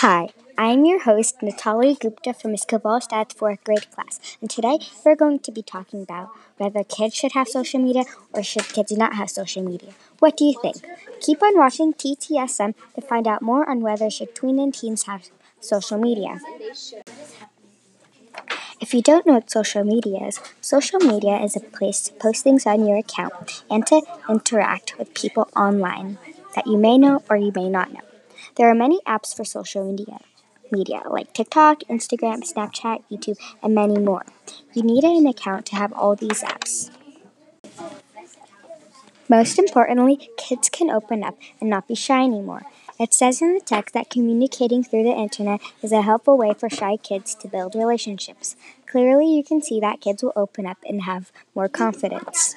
Hi, I'm your host, Natalie Gupta from Iskabal Stats 4th grade class, and today we're going to be talking about whether kids should have social media or should kids not have social media. What do you think? Keep on watching TTSM to find out more on whether should tween and teens have social media. If you don't know what social media is, social media is a place to post things on your account and to interact with people online that you may know or you may not know. There are many apps for social media, media like TikTok, Instagram, Snapchat, YouTube, and many more. You need an account to have all these apps. Most importantly, kids can open up and not be shy anymore. It says in the text that communicating through the internet is a helpful way for shy kids to build relationships. Clearly, you can see that kids will open up and have more confidence.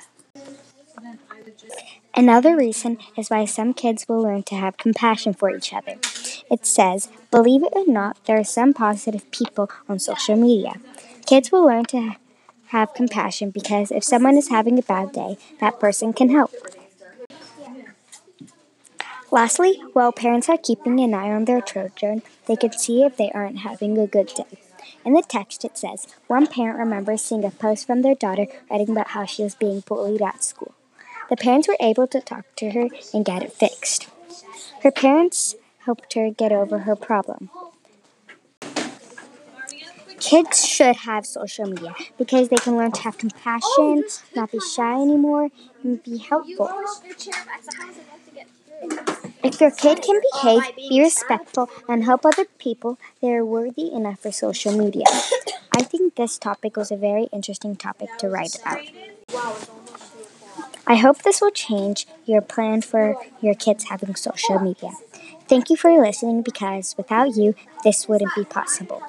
Another reason is why some kids will learn to have compassion for each other. It says, believe it or not, there are some positive people on social media. Kids will learn to have compassion because if someone is having a bad day, that person can help. Lastly, while parents are keeping an eye on their children, they can see if they aren't having a good day. In the text, it says, one parent remembers seeing a post from their daughter writing about how she was being bullied at school. The parents were able to talk to her and get it fixed. Her parents helped her get over her problem. Kids should have social media because they can learn to have compassion, not be shy anymore, and be helpful. If your kid can behave, be respectful, and help other people, they are worthy enough for social media. I think this topic was a very interesting topic to write about. I hope this will change your plan for your kids having social media. Thank you for listening because without you, this wouldn't be possible.